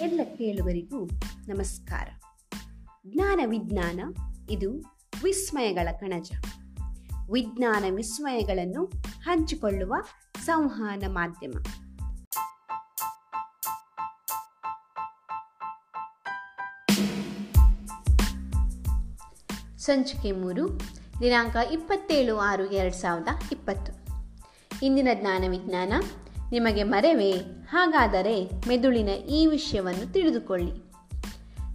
ಎಲ್ಲ ಕೇಳುವರಿಗೂ ನಮಸ್ಕಾರ. ಜ್ಞಾನ ವಿಜ್ಞಾನ, ಇದು ವಿಸ್ಮಯಗಳ ಕಣಜ. ವಿಜ್ಞಾನ ವಿಸ್ಮಯಗಳನ್ನು ಹಂಚಿಕೊಳ್ಳುವ ಸಂವಹನ ಮಾಧ್ಯಮ. ಸಂಚಿಕೆ ಮೂರು, ದಿನಾಂಕ ಇಪ್ಪತ್ತೇಳು ಆರು ಎರಡು ಸಾವಿರದ ಇಪ್ಪತ್ತು. ಇಂದಿನ ಜ್ಞಾನ ವಿಜ್ಞಾನ ನಿಮಗೆ ಮರೆವೇ? ಹಾಗಾದರೆ ಮೆದುಳಿನ ಈ ವಿಷಯವನ್ನು ತಿಳಿದುಕೊಳ್ಳಿ.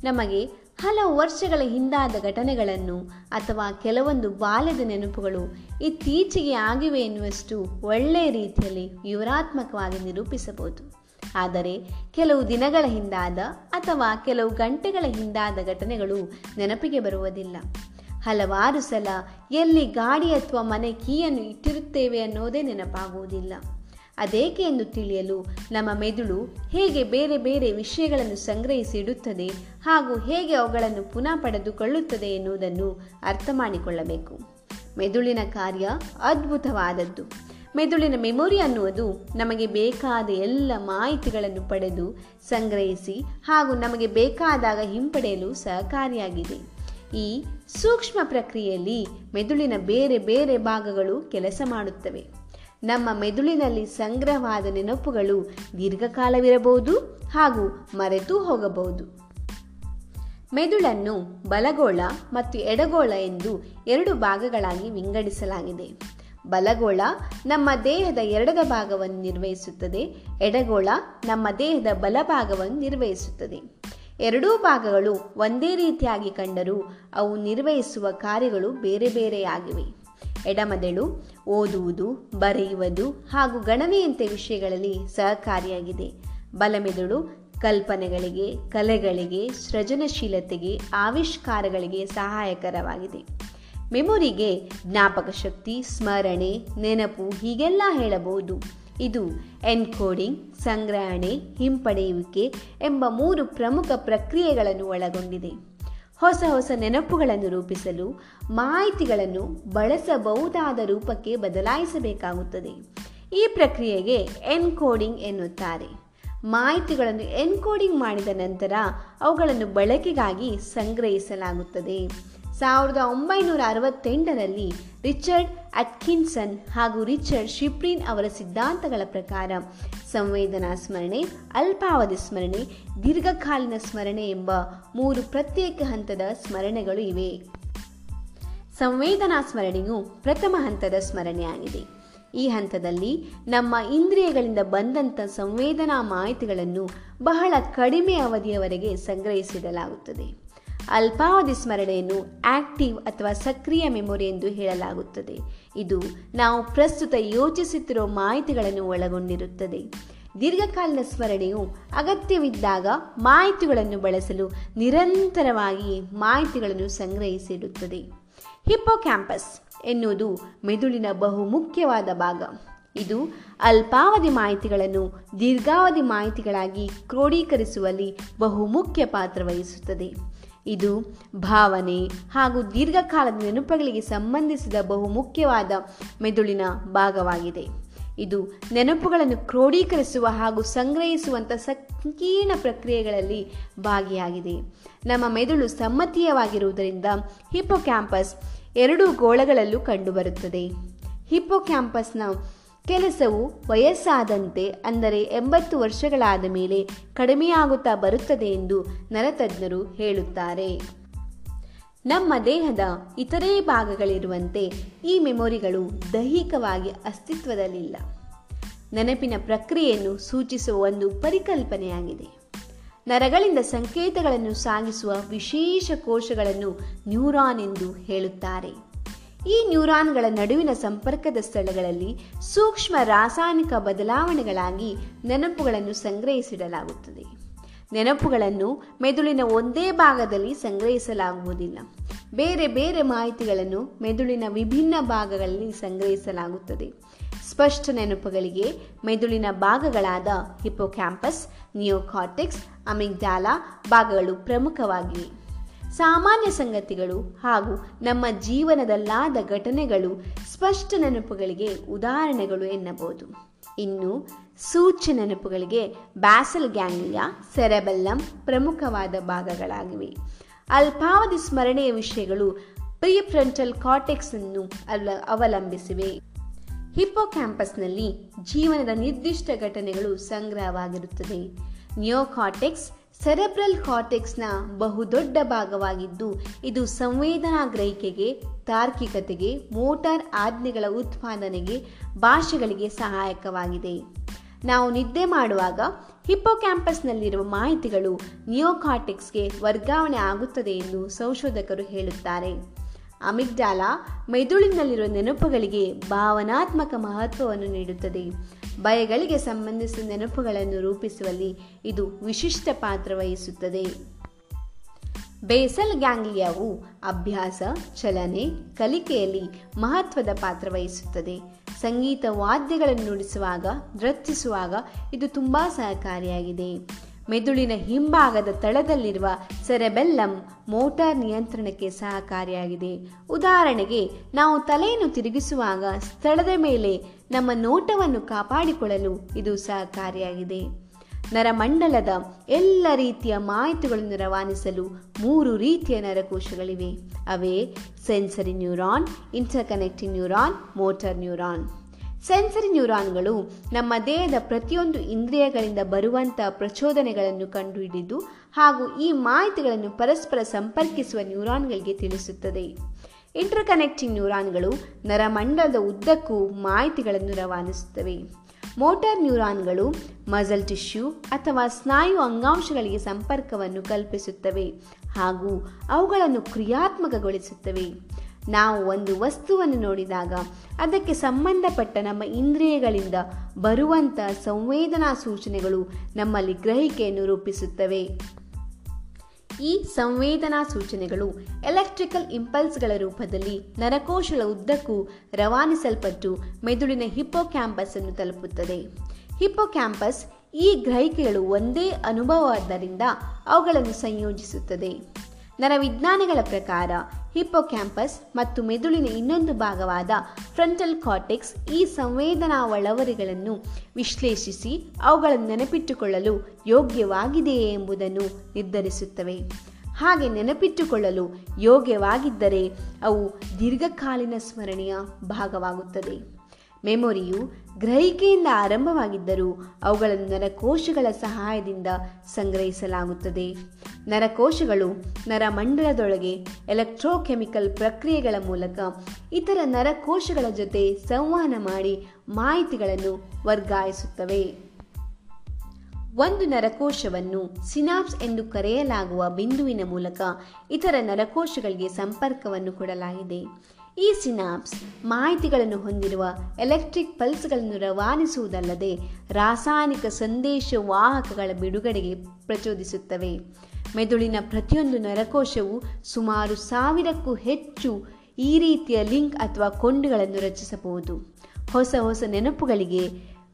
ನಮಗೆ ಹಲವು ವರ್ಷಗಳ ಹಿಂದಾದ ಘಟನೆಗಳನ್ನು ಅಥವಾ ಕೆಲವೊಂದು ಬಾಲ್ಯದ ನೆನಪುಗಳು ಇತ್ತೀಚೆಗೆ ಆಗಿವೆ ಎನ್ನುವಷ್ಟು ಒಳ್ಳೆಯ ರೀತಿಯಲ್ಲಿ ವಿವರಾತ್ಮಕವಾಗಿ ನಿರೂಪಿಸಬಹುದು. ಆದರೆ ಕೆಲವು ದಿನಗಳ ಹಿಂದಾದ ಅಥವಾ ಕೆಲವು ಗಂಟೆಗಳ ಹಿಂದಾದ ಘಟನೆಗಳು ನೆನಪಿಗೆ ಬರುವುದಿಲ್ಲ. ಹಲವಾರು ಸಲ ಎಲ್ಲಿ ಗಾಡಿ ಅಥವಾ ಮನೆ ಕೀಯನ್ನು ಇಟ್ಟಿರುತ್ತೇವೆ ಅನ್ನೋದೇ ನೆನಪಾಗುವುದಿಲ್ಲ. ಅದೇಕೆ ಎಂದು ತಿಳಿಯಲು ನಮ್ಮ ಮೆದುಳು ಹೇಗೆ ಬೇರೆ ಬೇರೆ ವಿಷಯಗಳನ್ನು ಸಂಗ್ರಹಿಸಿ ಇಡುತ್ತದೆ ಹಾಗೂ ಹೇಗೆ ಅವುಗಳನ್ನು ಪುನಃ ಪಡೆದುಕೊಳ್ಳುತ್ತದೆ ಎನ್ನುವುದನ್ನು ಅರ್ಥ ಮಾಡಿಕೊಳ್ಳಬೇಕು ಮೆದುಳಿನ ಕಾರ್ಯ ಅದ್ಭುತವಾದದ್ದು. ಮೆದುಳಿನ ಮೆಮೊರಿ ಅನ್ನುವುದು ನಮಗೆ ಬೇಕಾದ ಎಲ್ಲ ಮಾಹಿತಿಗಳನ್ನು ಪಡೆದು ಸಂಗ್ರಹಿಸಿ ಹಾಗೂ ನಮಗೆ ಬೇಕಾದಾಗ ಹಿಂಪಡೆಯಲು ಸಹಕಾರಿಯಾಗಿದೆ. ಈ ಸೂಕ್ಷ್ಮ ಪ್ರಕ್ರಿಯೆಯಲ್ಲಿ ಮೆದುಳಿನ ಬೇರೆ ಬೇರೆ ಭಾಗಗಳು ಕೆಲಸ ಮಾಡುತ್ತವೆ. ನಮ್ಮ ಮೆದುಳಿನಲ್ಲಿ ಸಂಗ್ರಹವಾದ ನೆನಪುಗಳು ದೀರ್ಘಕಾಲವಿರಬಹುದು ಹಾಗೂ ಮರೆತು ಹೋಗಬಹುದು. ಮೆದುಳನ್ನು ಬಲಗೋಳ ಮತ್ತು ಎಡಗೋಳ ಎಂದು ಎರಡು ಭಾಗಗಳಾಗಿ ವಿಂಗಡಿಸಲಾಗಿದೆ. ಬಲಗೋಳ ನಮ್ಮ ದೇಹದ ಎರಡದ ಭಾಗವನ್ನು ನಿರ್ವಹಿಸುತ್ತದೆ, ಎಡಗೋಳ ನಮ್ಮ ದೇಹದ ಬಲಭಾಗವನ್ನು ನಿರ್ವಹಿಸುತ್ತದೆ. ಎರಡೂ ಭಾಗಗಳು ಒಂದೇ ರೀತಿಯಾಗಿ ಕಂಡರೂ ಅವು ನಿರ್ವಹಿಸುವ ಕಾರ್ಯಗಳು ಬೇರೆ ಬೇರೆಯಾಗಿವೆ. ಎಡಮದೆಳು, ಓದುವುದು, ಬರೆಯುವುದು ಹಾಗೂ ಗಣನೆಯಂತೆ ವಿಷಯಗಳಲ್ಲಿ ಸಹಕಾರಿಯಾಗಿದೆ. ಬಲಮೆದುಳು, ಕಲ್ಪನೆಗಳಿಗೆ, ಕಲೆಗಳಿಗೆ, ಸೃಜನಶೀಲತೆಗೆ, ಆವಿಷ್ಕಾರಗಳಿಗೆ ಸಹಾಯಕರವಾಗಿದೆ. ಮೆಮೊರಿಗೆ ಜ್ಞಾಪಕ ಶಕ್ತಿ, ಸ್ಮರಣೆ, ನೆನಪು ಹೀಗೆಲ್ಲ ಹೇಳಬಹುದು. ಇದು ಎನ್ಕೋಡಿಂಗ್, ಸಂಗ್ರಹಣೆ, ಹಿಂಪಡೆಯುವಿಕೆ ಎಂಬ ಮೂರು ಪ್ರಮುಖ ಪ್ರಕ್ರಿಯೆಗಳನ್ನು ಒಳಗೊಂಡಿದೆ. ಹೊಸ ಹೊಸ ನೆನಪುಗಳನ್ನು ರೂಪಿಸಲು ಮಾಹಿತಿಗಳನ್ನು ಬಳಸಬಹುದಾದ ರೂಪಕ್ಕೆ ಬದಲಾಯಿಸಬೇಕಾಗುತ್ತದೆ. ಈ ಪ್ರಕ್ರಿಯೆಗೆ ಎನ್ಕೋಡಿಂಗ್ ಎನ್ನುತ್ತಾರೆ. ಮಾಹಿತಿಗಳನ್ನು ಎನ್ಕೋಡಿಂಗ್ ಮಾಡಿದ ನಂತರ ಅವುಗಳನ್ನು ಬಳಕೆಗಾಗಿ ಸಂಗ್ರಹಿಸಲಾಗುತ್ತದೆ. ಸಾವಿರದ ಒಂಬೈನೂರ ಅರವತ್ತೆಂಟರಲ್ಲಿ ರಿಚರ್ಡ್ ಅಟ್ಕಿನ್ಸನ್ ಹಾಗೂ ರಿಚರ್ಡ್ ಶಿಪ್ರಿನ್ ಅವರ ಸಿದ್ಧಾಂತಗಳ ಪ್ರಕಾರ ಸಂವೇದನಾ ಸ್ಮರಣೆ, ಅಲ್ಪಾವಧಿ ಸ್ಮರಣೆ, ದೀರ್ಘಕಾಲೀನ ಸ್ಮರಣೆ ಎಂಬ ಮೂರು ಪ್ರತ್ಯೇಕ ಹಂತದ ಸ್ಮರಣೆಗಳು ಇವೆ. ಸಂವೇದನಾ ಸ್ಮರಣೆಯು ಪ್ರಥಮ ಹಂತದ ಸ್ಮರಣೆಯಾಗಿದೆ. ಈ ಹಂತದಲ್ಲಿ ನಮ್ಮ ಇಂದ್ರಿಯಗಳಿಂದ ಬಂದಂಥ ಸಂವೇದನಾ ಮಾಹಿತಿಗಳನ್ನು ಬಹಳ ಕಡಿಮೆ ಅವಧಿಯವರೆಗೆ ಸಂಗ್ರಹಿಸಿಡಲಾಗುತ್ತದೆ. ಅಲ್ಪಾವಧಿ ಸ್ಮರಣೆಯನ್ನು ಆಕ್ಟಿವ್ ಅಥವಾ ಸಕ್ರಿಯ ಮೆಮೊರಿ ಎಂದು ಹೇಳಲಾಗುತ್ತದೆ. ಇದು ನಾವು ಪ್ರಸ್ತುತ ಯೋಚಿಸುತ್ತಿರುವ ಮಾಹಿತಿಗಳನ್ನು ಒಳಗೊಂಡಿರುತ್ತದೆ. ದೀರ್ಘಕಾಲೀನ ಸ್ಮರಣೆಯು ಅಗತ್ಯವಿದ್ದಾಗ ಮಾಹಿತಿಗಳನ್ನು ಬಳಸಲು ನಿರಂತರವಾಗಿ ಮಾಹಿತಿಗಳನ್ನು ಸಂಗ್ರಹಿಸಿಡುತ್ತದೆ. ಹಿಪ್ಪೋಕ್ಯಾಂಪಸ್ ಎನ್ನುವುದು ಮೆದುಳಿನ ಬಹುಮುಖ್ಯವಾದ ಭಾಗ. ಇದು ಅಲ್ಪಾವಧಿ ಮಾಹಿತಿಗಳನ್ನು ದೀರ್ಘಾವಧಿ ಮಾಹಿತಿಗಳಾಗಿ ಕ್ರೋಢೀಕರಿಸುವಲ್ಲಿ ಬಹುಮುಖ್ಯ ಪಾತ್ರ ವಹಿಸುತ್ತದೆ. ಇದು ಭಾವನೆ ಹಾಗೂ ದೀರ್ಘಕಾಲದ ನೆನಪುಗಳಿಗೆ ಸಂಬಂಧಿಸಿದ ಬಹುಮುಖ್ಯವಾದ ಮೆದುಳಿನ ಭಾಗವಾಗಿದೆ. ಇದು ನೆನಪುಗಳನ್ನು ಕ್ರೋಢೀಕರಿಸುವ ಹಾಗೂ ಸಂಗ್ರಹಿಸುವಂಥ ಸಂಕೀರ್ಣ ಪ್ರಕ್ರಿಯೆಗಳಲ್ಲಿ ಭಾಗಿಯಾಗಿದೆ. ನಮ್ಮ ಮೆದುಳು ಸಮ್ಮತೀಯವಾಗಿರುವುದರಿಂದ ಹಿಪ್ಪೋಕ್ಯಾಂಪಸ್ ಎರಡೂ ಗೋಳಗಳಲ್ಲೂ ಕಂಡುಬರುತ್ತದೆ. ಹಿಪ್ಪೋಕ್ಯಾಂಪಸ್ನ ಕೆಲಸವು ವಯಸ್ಸಾದಂತೆ ಅಂದರೆ ಎಂಬತ್ತು ವರ್ಷಗಳಾದ ಮೇಲೆ ಕಡಿಮೆಯಾಗುತ್ತಾ ಬರುತ್ತದೆ ಎಂದು ನರತಜ್ಞರು ಹೇಳುತ್ತಾರೆ. ನಮ್ಮ ದೇಹದ ಇತರೆ ಭಾಗಗಳಿರುವಂತೆ ಈ ಮೆಮೊರಿಗಳು ದೈಹಿಕವಾಗಿ ಅಸ್ತಿತ್ವದಲ್ಲಿಲ್ಲ. ನೆನಪಿನ ಪ್ರಕ್ರಿಯೆಯನ್ನು ಸೂಚಿಸುವ ಒಂದು ಪರಿಕಲ್ಪನೆಯಾಗಿದೆ. ನರಗಳಿಂದ ಸಂಕೇತಗಳನ್ನು ಸಾಗಿಸುವ ವಿಶೇಷ ಕೋಶಗಳನ್ನು ನ್ಯೂರಾನ್ ಎಂದು ಹೇಳುತ್ತಾರೆ. ಈ ನ್ಯೂರಾನ್ಗಳ ನಡುವಿನ ಸಂಪರ್ಕದ ಸ್ಥಳಗಳಲ್ಲಿ ಸೂಕ್ಷ್ಮ ರಾಸಾಯನಿಕ ಬದಲಾವಣೆಗಳಾಗಿ ನೆನಪುಗಳನ್ನು ಸಂಗ್ರಹಿಸಿಡಲಾಗುತ್ತದೆ. ನೆನಪುಗಳನ್ನು ಮೆದುಳಿನ ಒಂದೇ ಭಾಗದಲ್ಲಿ ಸಂಗ್ರಹಿಸಲಾಗುವುದಿಲ್ಲ. ಬೇರೆ ಬೇರೆ ಮಾಹಿತಿಗಳನ್ನು ಮೆದುಳಿನ ವಿಭಿನ್ನ ಭಾಗಗಳಲ್ಲಿ ಸಂಗ್ರಹಿಸಲಾಗುತ್ತದೆ. ಸ್ಪಷ್ಟ ನೆನಪುಗಳಿಗೆ ಮೆದುಳಿನ ಭಾಗಗಳಾದ ಹಿಪೋಕ್ಯಾಂಪಸ್ ನಿಯೋಕಾರ್ಟೆಕ್ಸ್, ಅಮಿಗ್ಡಾಲಾ ಭಾಗಗಳು ಪ್ರಮುಖವಾಗಿವೆ. ಸಾಮಾನ್ಯ ಸಂಗತಿಗಳು ಹಾಗೂ ನಮ್ಮ ಜೀವನದಲ್ಲಾದ ಘಟನೆಗಳು ಸ್ಪಷ್ಟ ನೆನಪುಗಳಿಗೆ ಉದಾಹರಣೆಗಳು ಎನ್ನಬಹುದು. ಇನ್ನು, ಸೂಚ್ಯ ನೆನಪುಗಳಿಗೆ ಬ್ಯಾಸಲ್ ಗ್ಯಾಂಗ್ಲಿಯಾ ಸೆರೆಬೆಲ್ಲಂ ಪ್ರಮುಖವಾದ ಭಾಗಗಳಾಗಿವೆ. ಅಲ್ಪಾವಧಿ ಸ್ಮರಣೆಯ ವಿಷಯಗಳು ಪ್ರಿಫ್ರಂಟಲ್ ಕಾರ್ಟೆಕ್ಸ್ ಅನ್ನು ಅವಲಂಬಿಸಿವೆ. ಹಿಪ್ಪೋಕ್ಯಾಂಪಸ್ನಲ್ಲಿ ಜೀವನದ ನಿರ್ದಿಷ್ಟ ಘಟನೆಗಳು ಸಂಗ್ರಹವಾಗಿರುತ್ತದೆ. ನಿಯೋಕಾಟೆಕ್ಸ್ ಸೆರೆಬ್ರಲ್ ಕಾರ್ಟೆಕ್ಸ್ನ ಬಹುದೊಡ್ಡ ಭಾಗವಾಗಿದ್ದು, ಇದು ಸಂವೇದನಾ ಗ್ರಹಿಕೆಗೆ, ತಾರ್ಕಿಕತೆಗೆ, ಮೋಟಾರ್ ಆಜ್ಞೆಗಳ ಉತ್ಪಾದನೆಗೆ, ಭಾಷೆಗಳಿಗೆ ಸಹಾಯಕವಾಗಿದೆ. ನಾವು ನಿದ್ದೆ ಮಾಡುವಾಗ ಹಿಪ್ಪೋ ಕ್ಯಾಂಪಸ್ನಲ್ಲಿರುವ ಮಾಹಿತಿಗಳು ನಿಯೋಕಾರ್ಟೆಕ್ಸ್ಗೆ ವರ್ಗಾವಣೆ ಆಗುತ್ತದೆ ಎಂದು ಸಂಶೋಧಕರು ಹೇಳುತ್ತಾರೆ. ಅಮಿಗ್ಡಾಲ, ಮೆದುಳಿನಲ್ಲಿರುವ ನೆನಪುಗಳಿಗೆ ಭಾವನಾತ್ಮಕ ಮಹತ್ವವನ್ನು ನೀಡುತ್ತದೆ. ಭಯಗಳಿಗೆ ಸಂಬಂಧಿಸಿದ ನೆನಪುಗಳನ್ನು ರೂಪಿಸುವಲ್ಲಿ ಇದು ವಿಶಿಷ್ಟ ಪಾತ್ರ ವಹಿಸುತ್ತದೆ. ಬೇಸಲ್ ಗ್ಯಾಂಗ್ಲಿಯಾವು ಅಭ್ಯಾಸ, ಚಲನೆ, ಕಲಿಕೆಯಲ್ಲಿ ಮಹತ್ವದ ಪಾತ್ರ ವಹಿಸುತ್ತದೆ. ಸಂಗೀತ ವಾದ್ಯಗಳನ್ನು ನುಡಿಸುವಾಗ ನೃತ್ತಿಸುವಾಗ ಇದು ತುಂಬ ಸಹಕಾರಿಯಾಗಿದೆ. ಮೆದುಳಿನ ಹಿಂಭಾಗದ ತಳದಲ್ಲಿರುವ ಸೆರೆಬೆಲ್ಲಂ ಮೋಟಾರ್ ನಿಯಂತ್ರಣಕ್ಕೆ ಸಹಕಾರಿಯಾಗಿದೆ. ಉದಾಹರಣೆಗೆ, ನಾವು ತಲೆಯನ್ನು ತಿರುಗಿಸುವಾಗ ಸ್ಥಳದ ಮೇಲೆ ನಮ್ಮ ನೋಟವನ್ನು ಕಾಪಾಡಿಕೊಳ್ಳಲು ಇದು ಸಹಕಾರಿಯಾಗಿದೆ. ನರಮಂಡಲದ ಎಲ್ಲ ರೀತಿಯ ಮಾಹಿತಿಗಳನ್ನು ರವಾನಿಸಲು ಮೂರು ರೀತಿಯ ನರಕೋಶಗಳಿವೆ. ಅವೇ sensory neuron, interconnecting neuron, motor neuron. Sensory ನ್ಯೂರಾನ್ಗಳು ನಮ್ಮ ದೇಹದ ಪ್ರತಿಯೊಂದು ಇಂದ್ರಿಯಗಳಿಂದ ಬರುವಂತಹ ಪ್ರಚೋದನೆಗಳನ್ನು ಕಂಡುಹಿಡಿದು ಹಾಗೂ ಈ ಮಾಹಿತಿಗಳನ್ನು ಪರಸ್ಪರ ಸಂಪರ್ಕಿಸುವ ನ್ಯೂರಾನ್ಗಳಿಗೆ ತಿಳಿಸುತ್ತದೆ. ಇಂಟರ್ಕನೆಕ್ಟಿಂಗ್ ನ್ಯೂರಾನ್ಗಳು ನರಮಂಡಲದ ಉದ್ದಕ್ಕೂ ಮಾಹಿತಿಗಳನ್ನು ರವಾನಿಸುತ್ತವೆ. ಮೋಟಾರ್ ನ್ಯೂರಾನ್ಗಳು ಮಜಲ್ ಟಿಶ್ಯೂ ಅಥವಾ ಸ್ನಾಯು ಅಂಗಾಂಶಗಳಿಗೆ ಸಂಪರ್ಕವನ್ನು ಕಲ್ಪಿಸುತ್ತವೆ ಹಾಗೂ ಅವುಗಳನ್ನು ಕ್ರಿಯಾತ್ಮಕಗೊಳಿಸುತ್ತವೆ. ನಾವು ಒಂದು ವಸ್ತುವನ್ನು ನೋಡಿದಾಗ ಅದಕ್ಕೆ ಸಂಬಂಧಪಟ್ಟ ನಮ್ಮ ಇಂದ್ರಿಯಗಳಿಂದ ಬರುವಂಥ ಸಂವೇದನಾ ಸೂಚನೆಗಳು ನಮ್ಮಲ್ಲಿ ಗ್ರಹಿಕೆಯನ್ನು ರೂಪಿಸುತ್ತವೆ. ಈ ಸಂವೇದನಾ ಸೂಚನೆಗಳು ಎಲೆಕ್ಟ್ರಿಕಲ್ ಇಂಪಲ್ಸ್ಗಳ ರೂಪದಲ್ಲಿ ನರಕೋಶಗಳ ಉದ್ದಕ್ಕೂ ರವಾನಿಸಲ್ಪಟ್ಟು ಮೆದುಳಿನ ಹಿಪ್ಪೋಕ್ಯಾಂಪಸ್ ಅನ್ನು ತಲುಪುತ್ತದೆ. ಹಿಪ್ಪೋಕ್ಯಾಂಪಸ್ ಈ ಗ್ರಹಿಕೆಗಳು ಒಂದೇ ಅನುಭವವಾದ್ದರಿಂದ ಅವುಗಳನ್ನು ಸಂಯೋಜಿಸುತ್ತದೆ. ನರವಿಜ್ಞಾನಿಗಳ ಪ್ರಕಾರ ಹಿಪ್ಪೋಕ್ಯಾಂಪಸ್ ಮತ್ತು ಮೆದುಳಿನ ಇನ್ನೊಂದು ಭಾಗವಾದ ಫ್ರಂಟಲ್ ಕಾರ್ಟೆಕ್ಸ್ ಈ ಸಂವೇದನಾ ಒಳವರಿಗಳನ್ನು ವಿಶ್ಲೇಷಿಸಿ ಅವುಗಳನ್ನು ನೆನಪಿಟ್ಟುಕೊಳ್ಳಲು ಯೋಗ್ಯವಾಗಿದೆಯೇ ಎಂಬುದನ್ನು ನಿರ್ಧರಿಸುತ್ತವೆ. ಹಾಗೆ ನೆನಪಿಟ್ಟುಕೊಳ್ಳಲು ಯೋಗ್ಯವಾಗಿದ್ದರೆ ಅವು ದೀರ್ಘಕಾಲೀನ ಸ್ಮರಣೆಯ ಭಾಗವಾಗುತ್ತದೆ ಮೆಮೊರಿಯು ಗ್ರಹಿಕೆಯಿಂದ ಆರಂಭವಾಗಿದ್ದರೂ ಅವುಗಳನ್ನು ನರಕೋಶಗಳ ಸಹಾಯದಿಂದ ಸಂಗ್ರಹಿಸಲಾಗುತ್ತದೆ. ನರಕೋಶಗಳು ನರಮಂಡಲದೊಳಗೆ ಎಲೆಕ್ಟ್ರೋಕೆಮಿಕಲ್ ಪ್ರಕ್ರಿಯೆಗಳ ಮೂಲಕ ಇತರ ನರಕೋಶಗಳ ಜೊತೆ ಸಂವಹನ ಮಾಡಿ ಮಾಹಿತಿಗಳನ್ನು ವರ್ಗಾಯಿಸುತ್ತವೆ. ಒಂದು ನರಕೋಶವನ್ನು ಸಿನಾಪ್ಸ್ ಎಂದು ಕರೆಯಲಾಗುವ ಬಿಂದುವಿನ ಮೂಲಕ ಇತರ ನರಕೋಶಗಳಿಗೆ ಸಂಪರ್ಕವನ್ನು ಕೊಡಲಾಗಿದೆ. ಈ ಸಿನಾಪ್ಸ್ ಮಾಹಿತಿಗಳನ್ನು ಹೊಂದಿರುವ ಎಲೆಕ್ಟ್ರಿಕ್ ಪಲ್ಸ್ಗಳನ್ನು ರವಾನಿಸುವುದಲ್ಲದೆ ರಾಸಾಯನಿಕ ಸಂದೇಶ ವಾಹಕಗಳ ಬಿಡುಗಡೆಗೆ ಪ್ರಚೋದಿಸುತ್ತವೆ. ಮೆದುಳಿನ ಪ್ರತಿಯೊಂದು ನರಕೋಶವು ಸುಮಾರು ಸಾವಿರಕ್ಕೂ ಹೆಚ್ಚು ಈ ರೀತಿಯ ಲಿಂಕ್ ಅಥವಾ ಕೊಂಡಿಗಳನ್ನು ರಚಿಸಬಹುದು. ಹೊಸ ಹೊಸ ನೆನಪುಗಳಿಗೆ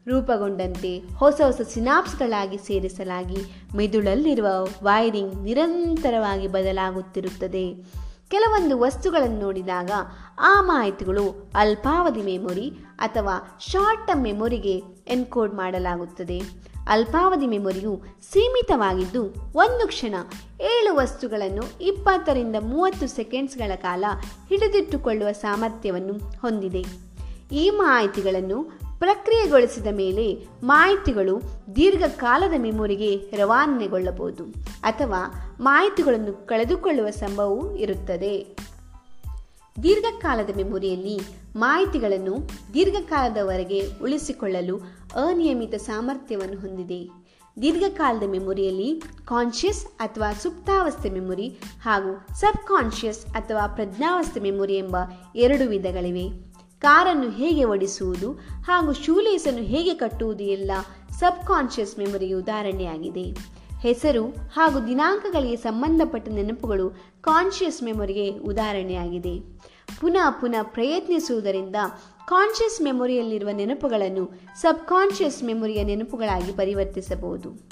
ರೂಪುಗೊಂಡಂತೆ ಹೊಸ ಹೊಸ ಸಿನಾಪ್ಸ್ಗಳಾಗಿ ಸೇರಿಸಲಾಗಿ ಮೆದುಳಲ್ಲಿರುವ ವೈರಿಂಗ್ ನಿರಂತರವಾಗಿ ಬದಲಾಗುತ್ತಿರುತ್ತದೆ. ಕೆಲವೊಂದು ವಸ್ತುಗಳನ್ನು ನೋಡಿದಾಗ ಆ ಮಾಹಿತಿಗಳು ಅಲ್ಪಾವಧಿ ಮೆಮೊರಿ ಅಥವಾ ಶಾರ್ಟ್ ಟರ್ಮ್ ಮೆಮೊರಿಗೆ ಎನ್ಕೋಡ್ ಮಾಡಲಾಗುತ್ತದೆ. ಅಲ್ಪಾವಧಿ ಮೆಮೊರಿಯು ಸೀಮಿತವಾಗಿದ್ದು ಒಂದು ಕ್ಷಣ ಏಳು ವಸ್ತುಗಳನ್ನು ಇಪ್ಪತ್ತರಿಂದ ಮೂವತ್ತು ಸೆಕೆಂಡ್ಸ್ಗಳ ಕಾಲ ಹಿಡಿದಿಟ್ಟುಕೊಳ್ಳುವ ಸಾಮರ್ಥ್ಯವನ್ನು ಹೊಂದಿದೆ. ಈ ಮಾಹಿತಿಗಳನ್ನು ಪ್ರಕ್ರಿಯೆಗೊಳಿಸಿದ ಮೇಲೆ ಮಾಹಿತಿಗಳು ದೀರ್ಘಕಾಲದ ಮೆಮೊರಿಗೆ ರವಾನೆಗೊಳ್ಳಬಹುದು ಅಥವಾ ಮಾಹಿತಿಗಳನ್ನು ಕಳೆದುಕೊಳ್ಳುವ ಸಂಭವವು ಇರುತ್ತದೆ. ದೀರ್ಘಕಾಲದ ಮೆಮೊರಿಯಲ್ಲಿ ಮಾಹಿತಿಗಳನ್ನು ದೀರ್ಘಕಾಲದವರೆಗೆ ಉಳಿಸಿಕೊಳ್ಳಲು ಅನಿಯಮಿತ ಸಾಮರ್ಥ್ಯವನ್ನು ಹೊಂದಿದೆ. ದೀರ್ಘಕಾಲದ ಮೆಮೊರಿಯಲ್ಲಿ ಕಾನ್ಷಿಯಸ್ ಅಥವಾ ಸುಪ್ತಾವಸ್ಥೆ ಮೆಮೊರಿ ಹಾಗೂ ಸಬ್ ಕಾನ್ಷಿಯಸ್ ಅಥವಾ ಪ್ರಜ್ಞಾವಸ್ಥೆ ಮೆಮೊರಿ ಎಂಬ ಎರಡು ವಿಧಗಳಿವೆ. ಕಾರನ್ನು ಹೇಗೆ ಓಡಿಸುವುದು ಹಾಗೂ ಶೂಲೇಸನ್ನು ಹೇಗೆ ಕಟ್ಟುವುದು ಎಲ್ಲ ಸಬ್ ಕಾನ್ಷಿಯಸ್ ಉದಾಹರಣೆಯಾಗಿದೆ. ಹೆಸರು ಹಾಗೂ ದಿನಾಂಕಗಳಿಗೆ ಸಂಬಂಧಪಟ್ಟ ನೆನಪುಗಳು ಕಾನ್ಷಿಯಸ್ ಮೆಮೊರಿಗೆ ಉದಾಹರಣೆಯಾಗಿದೆ. ಪುನಃ ಪುನಃ ಪ್ರಯತ್ನಿಸುವುದರಿಂದ ಕಾನ್ಷಿಯಸ್ ಮೆಮೊರಿಯಲ್ಲಿರುವ ನೆನಪುಗಳನ್ನು ಸಬ್ ಕಾನ್ಷಿಯಸ್ ಮೆಮೊರಿಯ ನೆನಪುಗಳಾಗಿ ಪರಿವರ್ತಿಸಬಹುದು.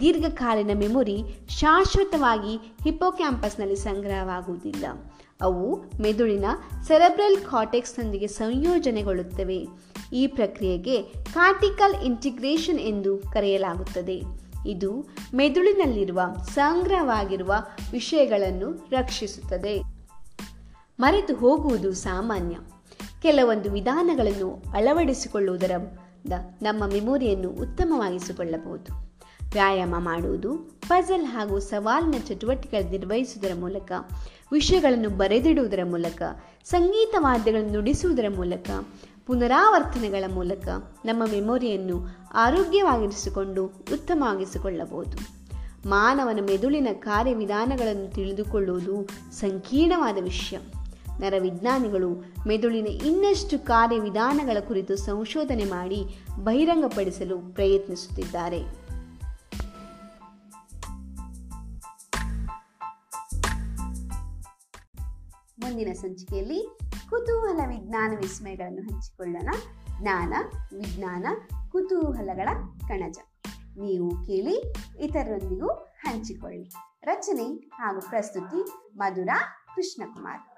ದೀರ್ಘಕಾಲೀನ ಮೆಮೊರಿ ಶಾಶ್ವತವಾಗಿ ಹಿಪ್ಪೋಕ್ಯಾಂಪಸ್ನಲ್ಲಿ ಸಂಗ್ರಹವಾಗುವುದಿಲ್ಲ. ಅವು ಮೆದುಳಿನ ಸೆರೆಬ್ರಲ್ ಕಾಟೆಕ್ಸ್ನೊಂದಿಗೆ ಸಂಯೋಜನೆಗೊಳ್ಳುತ್ತವೆ. ಈ ಪ್ರಕ್ರಿಯೆಗೆ ಕಾರ್ಟಿಕಲ್ ಇಂಟಿಗ್ರೇಷನ್ ಎಂದು ಕರೆಯಲಾಗುತ್ತದೆ. ಇದು ಮೆದುಳಿನಲ್ಲಿರುವ ಸಂಗ್ರಹವಾಗಿರುವ ವಿಷಯಗಳನ್ನು ರಕ್ಷಿಸುತ್ತದೆ. ಮರೆತು ಹೋಗುವುದು ಸಾಮಾನ್ಯ. ಕೆಲವೊಂದು ವಿಧಾನಗಳನ್ನು ಅಳವಡಿಸಿಕೊಳ್ಳುವುದರ ನಮ್ಮ ಮೆಮೊರಿಯನ್ನು ಉತ್ತಮವಾಗಿಸಿಕೊಳ್ಳಬಹುದು. ವ್ಯಾಯಾಮ ಮಾಡುವುದು, ಪಜಲ್ ಹಾಗೂ ಸವಾಲಿನ ಚಟುವಟಿಕೆಗಳು ನಿರ್ವಹಿಸುವುದರ ಮೂಲಕ, ವಿಷಯಗಳನ್ನು ಬರೆದಿಡುವುದರ ಮೂಲಕ, ಸಂಗೀತ ವಾದ್ಯಗಳನ್ನು ನುಡಿಸುವುದರ ಮೂಲಕ, ಪುನರಾವರ್ತನೆಗಳ ಮೂಲಕ ನಮ್ಮ ಮೆಮೊರಿಯನ್ನು ಆರೋಗ್ಯವಾಗಿರಿಸಿಕೊಂಡು ಉತ್ತಮವಾಗಿಸಿಕೊಳ್ಳಬಹುದು. ಮಾನವನ ಮೆದುಳಿನ ಕಾರ್ಯವಿಧಾನಗಳನ್ನು ತಿಳಿದುಕೊಳ್ಳುವುದು ಸಂಕೀರ್ಣವಾದ ವಿಷಯ. ನರವಿಜ್ಞಾನಿಗಳು ಮೆದುಳಿನ ಇನ್ನಷ್ಟು ಕಾರ್ಯವಿಧಾನಗಳ ಕುರಿತು ಸಂಶೋಧನೆ ಮಾಡಿ ಬಹಿರಂಗಪಡಿಸಲು ಪ್ರಯತ್ನಿಸುತ್ತಿದ್ದಾರೆ. ಮುಂದಿನ ಸಂಚಿಕೆಯಲ್ಲಿ ಕುತೂಹಲ ವಿಜ್ಞಾನ ವಿಸ್ಮಯಗಳನ್ನು ಹಂಚಿಕೊಳ್ಳೋಣ. ಜ್ಞಾನ, ವಿಜ್ಞಾನ ಕುತೂಹಲಗಳ ಕಣಜ. ನೀವು ಕೇಳಿ ಇತರರೊಂದಿಗೂ ಹಂಚಿಕೊಳ್ಳಿ. ರಚನೆ ಹಾಗೂ ಪ್ರಸ್ತುತಿ ಮಧುರಾ ಕೃಷ್ಣಕುಮಾರ್.